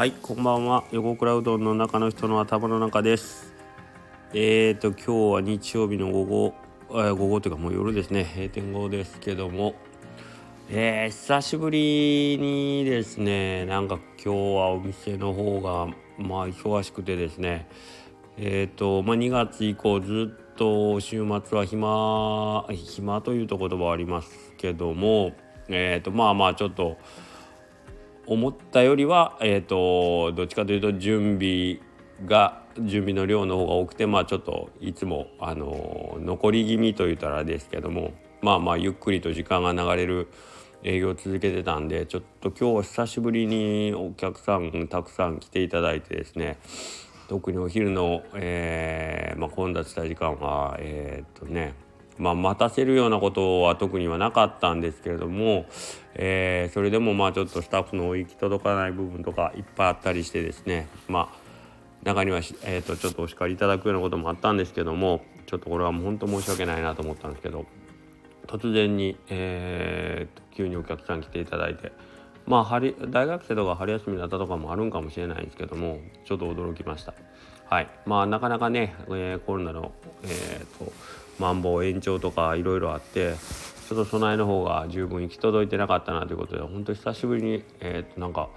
はいこんばんは。横倉うどんの中の人の頭の中です。えーと今日は日曜日の午後、えー、午後というかもう夜ですね。閉店後ですけども。えー、久しぶりにですねなんか今日はお店の方がまあ忙しくてですね。えっ、ー、とまあ2月以降ずっと週末は暇暇というと言葉ありますけども。えっ、ー、とまあまあちょっと思ったよりは、えーと、どっちかというと準備が準備の量の方が多くてまあちょっといつもあの残り気味と言ったらですけどもまあまあゆっくりと時間が流れる営業を続けてたんでちょっと今日久しぶりにお客さんたくさん来ていただいてですね特にお昼の、えーまあ、混雑した時間はえー、っとねまあ、待たせるようなことは特にはなかったんですけれども、えー、それでもまあちょっとスタッフの行き届かない部分とかいっぱいあったりしてですねまあ中には、えー、とちょっとお叱りいただくようなこともあったんですけどもちょっとこれは本当申し訳ないなと思ったんですけど突然に、えー、と急にお客さん来ていただいてまあ大学生とか春休みだったとかもあるんかもしれないんですけどもちょっと驚きました。はいまあなかなかね、えー、コロナの、えーとマンボウ延長とかいろいろあってちょっと備えの方が十分行き届いてなかったなということで本当久しぶりに、えー、となんか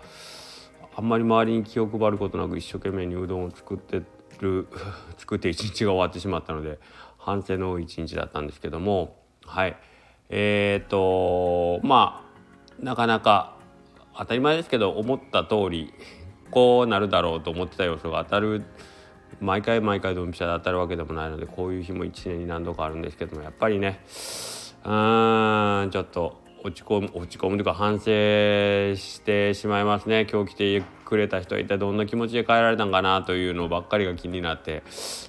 あんまり周りに気を配ることなく一生懸命にうどんを作ってる 作って一日が終わってしまったので反省の多い一日だったんですけどもはい。えっ、ー、とまあなかなか当たり前ですけど思った通りこうなるだろうと思ってた要素が当たる毎回毎回ドンピシャで当たるわけでもないのでこういう日も1年に何度かあるんですけどもやっぱりねうーんちょっと落ち込む落ち込むというか反省してしまいますね。今日来てくれた人は一体どんな気持ちで帰られたんかなというのばっかりが気になって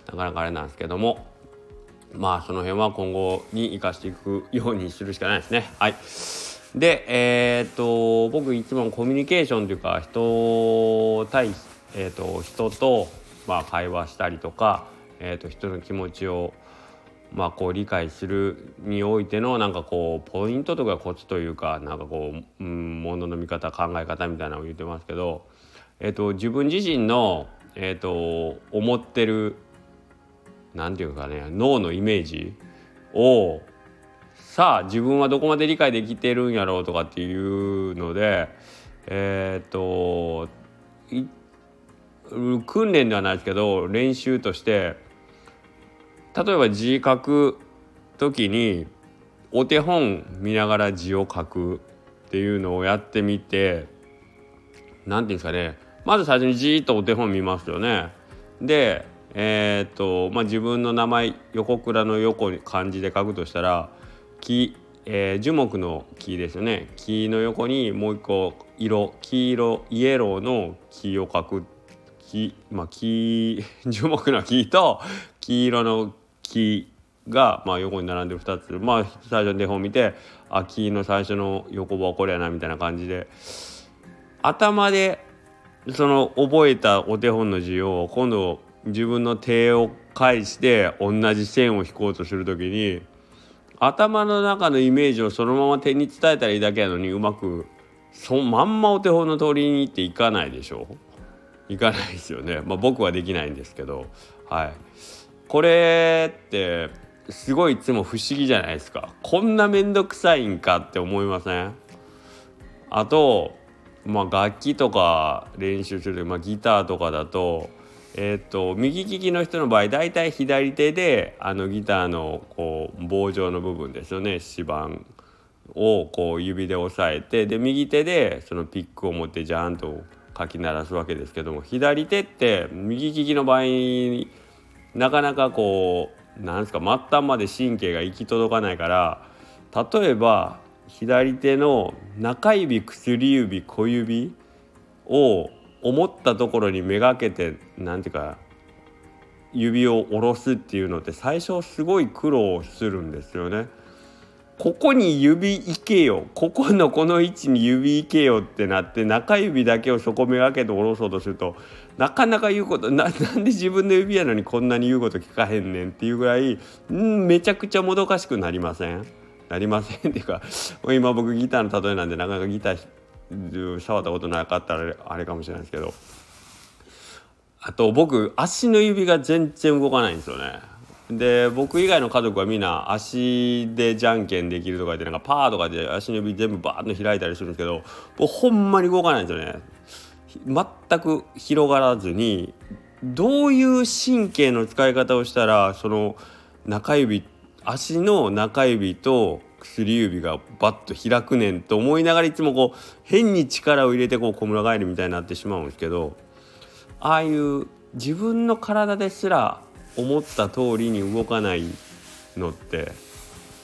なかなかあれなんですけども。まあその辺は今後に生かしていくようにするしかないですね。はい。でえー、っと僕いつもコミュニケーションというか人対、えー、っと人とまあ、会話したりとか、えー、と人の気持ちを、まあ、こう理解するにおいてのなんかこうポイントとかコツというかなんかこう、うん、ものの見方考え方みたいなのを言ってますけど、えー、と自分自身の、えー、と思ってる何て言うかね脳のイメージをさあ自分はどこまで理解できてるんやろうとかっていうのでえっ、ー、と訓練ではないですけど練習として例えば字書く時にお手本見ながら字を書くっていうのをやってみて何て言うんですかねまず最初にじーっとお手本見ますよね。でえー、っとまあ自分の名前横倉の横に漢字で書くとしたら木、えー、樹木の木ですよね木の横にもう一個色黄色イエローの木を書くっ木まあ木 樹木の木と黄色の木が、まあ、横に並んでる2つ。まあ最初の手本見てあ木の最初の横棒これやなみたいな感じで。頭でその覚えたお手本の字を今度自分の手を返して同じ線を引こうとする時に頭の中のイメージをそのまま手に伝えたらいいだけやのにうまくそまんまお手本の通りにっていかないでしょいかないですよね。まあ、僕はできないんですけど、はい。これってすごいいつも不思議じゃないですか。こんな面倒くさいんかって思いません？あと、まあ、楽器とか練習する、まあ、ギターとかだと,、えーと、右利きの人の場合大体左手であのギターのこう棒状の部分ですよね指板をこう指で押さえてで右手でそのピックを持ってジャーンとかき鳴らすわけですけども左手って右利きの場合になかなかこうなんですか末端まで神経が行き届かないから例えば左手の中指薬指小指を思ったところにめがけてなんていうか指を下ろすっていうのって最初すごい苦労するんですよね。ここに指いけよ。ここのこの位置に指いけよってなって中指だけをそこめがけて下ろそうとするとなかなか言うことななんで自分の指やのにこんなに言うこと聞かへんねんっていうぐらいんめちゃくちゃもどかしくなりません？なりませんっていうか 今僕ギターの例えなんでなかなかギター触ったことなかったらあれかもしれないですけど。あと僕足の指が全然動かないんですよね。で僕以外の家族はみんな足でじゃんけんできるとか言ってなんかパーとかで足の指全部バーッと開いたりするんですけど僕ほんまに動かないんですよね。全く広がらずにどういう神経の使い方をしたらその中指足の中指と薬指がバッと開くねんと思いながらいつもこう変に力を入れてこう小村帰りみたいになってしまうんですけどああいう自分の体ですら思った通りに動かないのって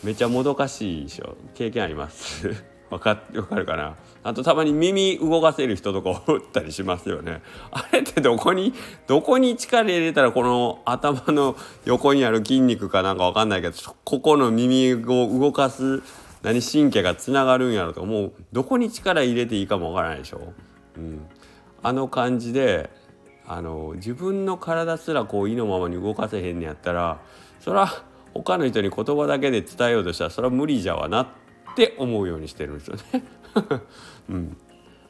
めちゃもどかしいでしょ。経験あります。わかわかるかな。あとたまに耳動かせる人とかおったりしますよね。あれってどこにどこに力入れたらこの頭の横にある筋肉かなんかわかんないけどここの耳を動かす何神経がつながるんやろとかもう。どこに力入れていいかもわからないでしょ、うん、あの感じであの自分の体すらこう意のままに動かせへんねやったらそれは他の人に言葉だけで伝えようとしたらそれは無理じゃわなって思うようにしてるんですよね。うん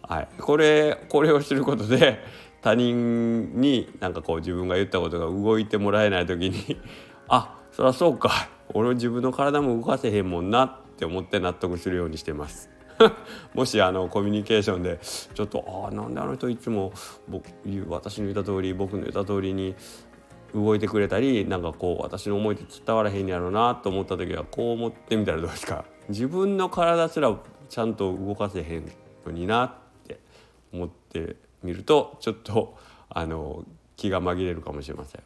はい、これこれをすることで他人になんかこう自分が言ったことが動いてもらえない時に あそりゃそうか俺は自分の体も動かせへんもんなって思って納得するようにしてます。もしあのコミュニケーションでちょっとああなんであの人いつも僕私の言った通り僕の言った通りに動いてくれたりなんかこう私の思いって伝わらへんやろうなと思った時はこう思ってみたらどうですか？自分の体すらちゃんと動かせへんのになって思ってみるとちょっとあの気が紛れるかもしれません。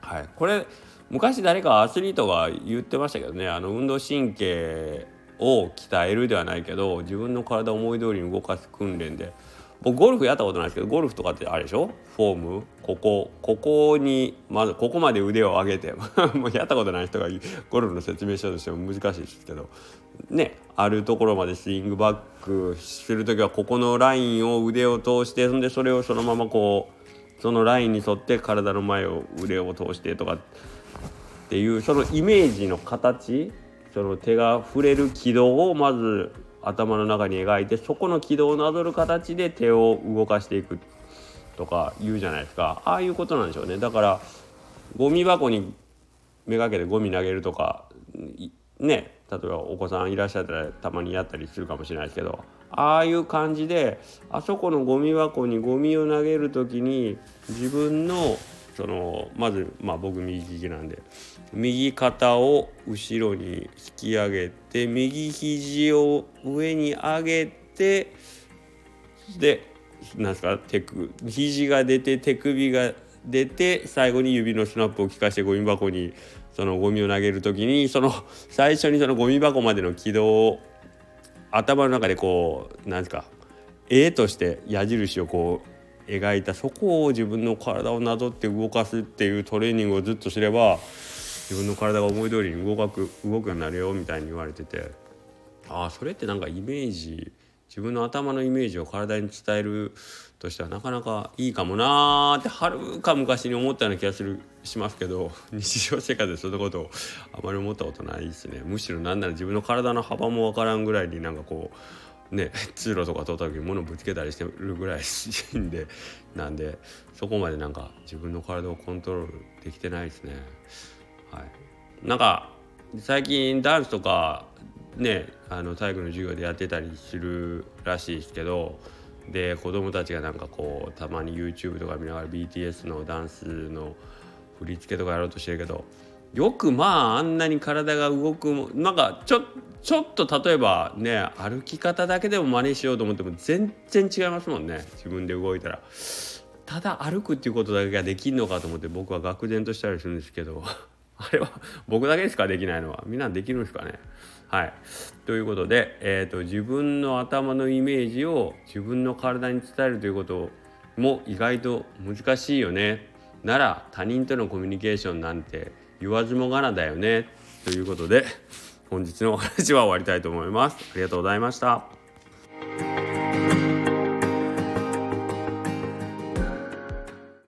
はい、これ昔誰かアスリートが言ってましたけどねあの運動神経を鍛えるではないけど自分の体を思い通りに動かす訓練で。僕ゴルフやったことないですけどゴルフとかってあれでしょ？フォーム？ここ。ここにまずここまで腕を上げて もうやったことない人がゴルフの説明書としても難しいですけど。ねあるところまでスイングバックする時はここのラインを腕を通してそんでそれをそのままこうそのラインに沿って体の前を腕を通してとかっていうそのイメージの形その手が触れる軌道をまず頭の中に描いてそこの軌道をなぞる形で手を動かしていくとか言うじゃないですか。ああいうことなんでしょうね。だからゴミ箱にめがけてゴミ投げるとかね。例えばお子さんいらっしゃったらたまにやったりするかもしれないですけど。ああいう感じであそこのゴミ箱にゴミを投げる時に自分のそのまずまあ僕右利きなんで右肩を後ろに引き上げて右肘を上に上げてでなんすか手首肘が出て手首が出て最後に指のスナップを効かしてゴミ箱にそのゴミを投げる時にその最初にそのゴミ箱までの軌道を頭の中でこうなんですか絵として矢印をこう描いたそこを自分の体をなぞって動かすっていうトレーニングをずっとすれば自分の体が思い通りに動く動くようになるよみたいに言われててああそれってなんかイメージ自分の頭のイメージを体に伝えるとしてはなかなかいいかもなーってはるか昔に思ったような気がするしますけど 日常生活でそんなことをあまり思ったことないですねむしろなんなら自分の体の幅もわからんぐらいになんかこうね、通路とか通った時に物ぶつけたりしてるぐらいしんでなんでそこまでなんか自分の体をコントロールできてないですね。はい、なんか最近ダンスとかねあの体育の授業でやってたりするらしいですけどで子供たちがなんかこうたまに YouTube とか見ながら BTS のダンスの振り付けとかやろうとしてるけどよくまああんなに体が動くなんかちょちょっと例えばね歩き方だけでも真似しようと思っても全然違いますもんね。自分で動いたら。ただ歩くっていうことだけができんのかと思って僕は愕然としたりするんですけど。あれは僕だけですかできないのはみんなできるんですかね？はいということで、えーと、と自分の頭のイメージを自分の体に伝えるということも意外と難しいよねなら他人とのコミュニケーションなんて言わずもがなだよねということで本日のお話は終わりたいと思います。ありがとうございました。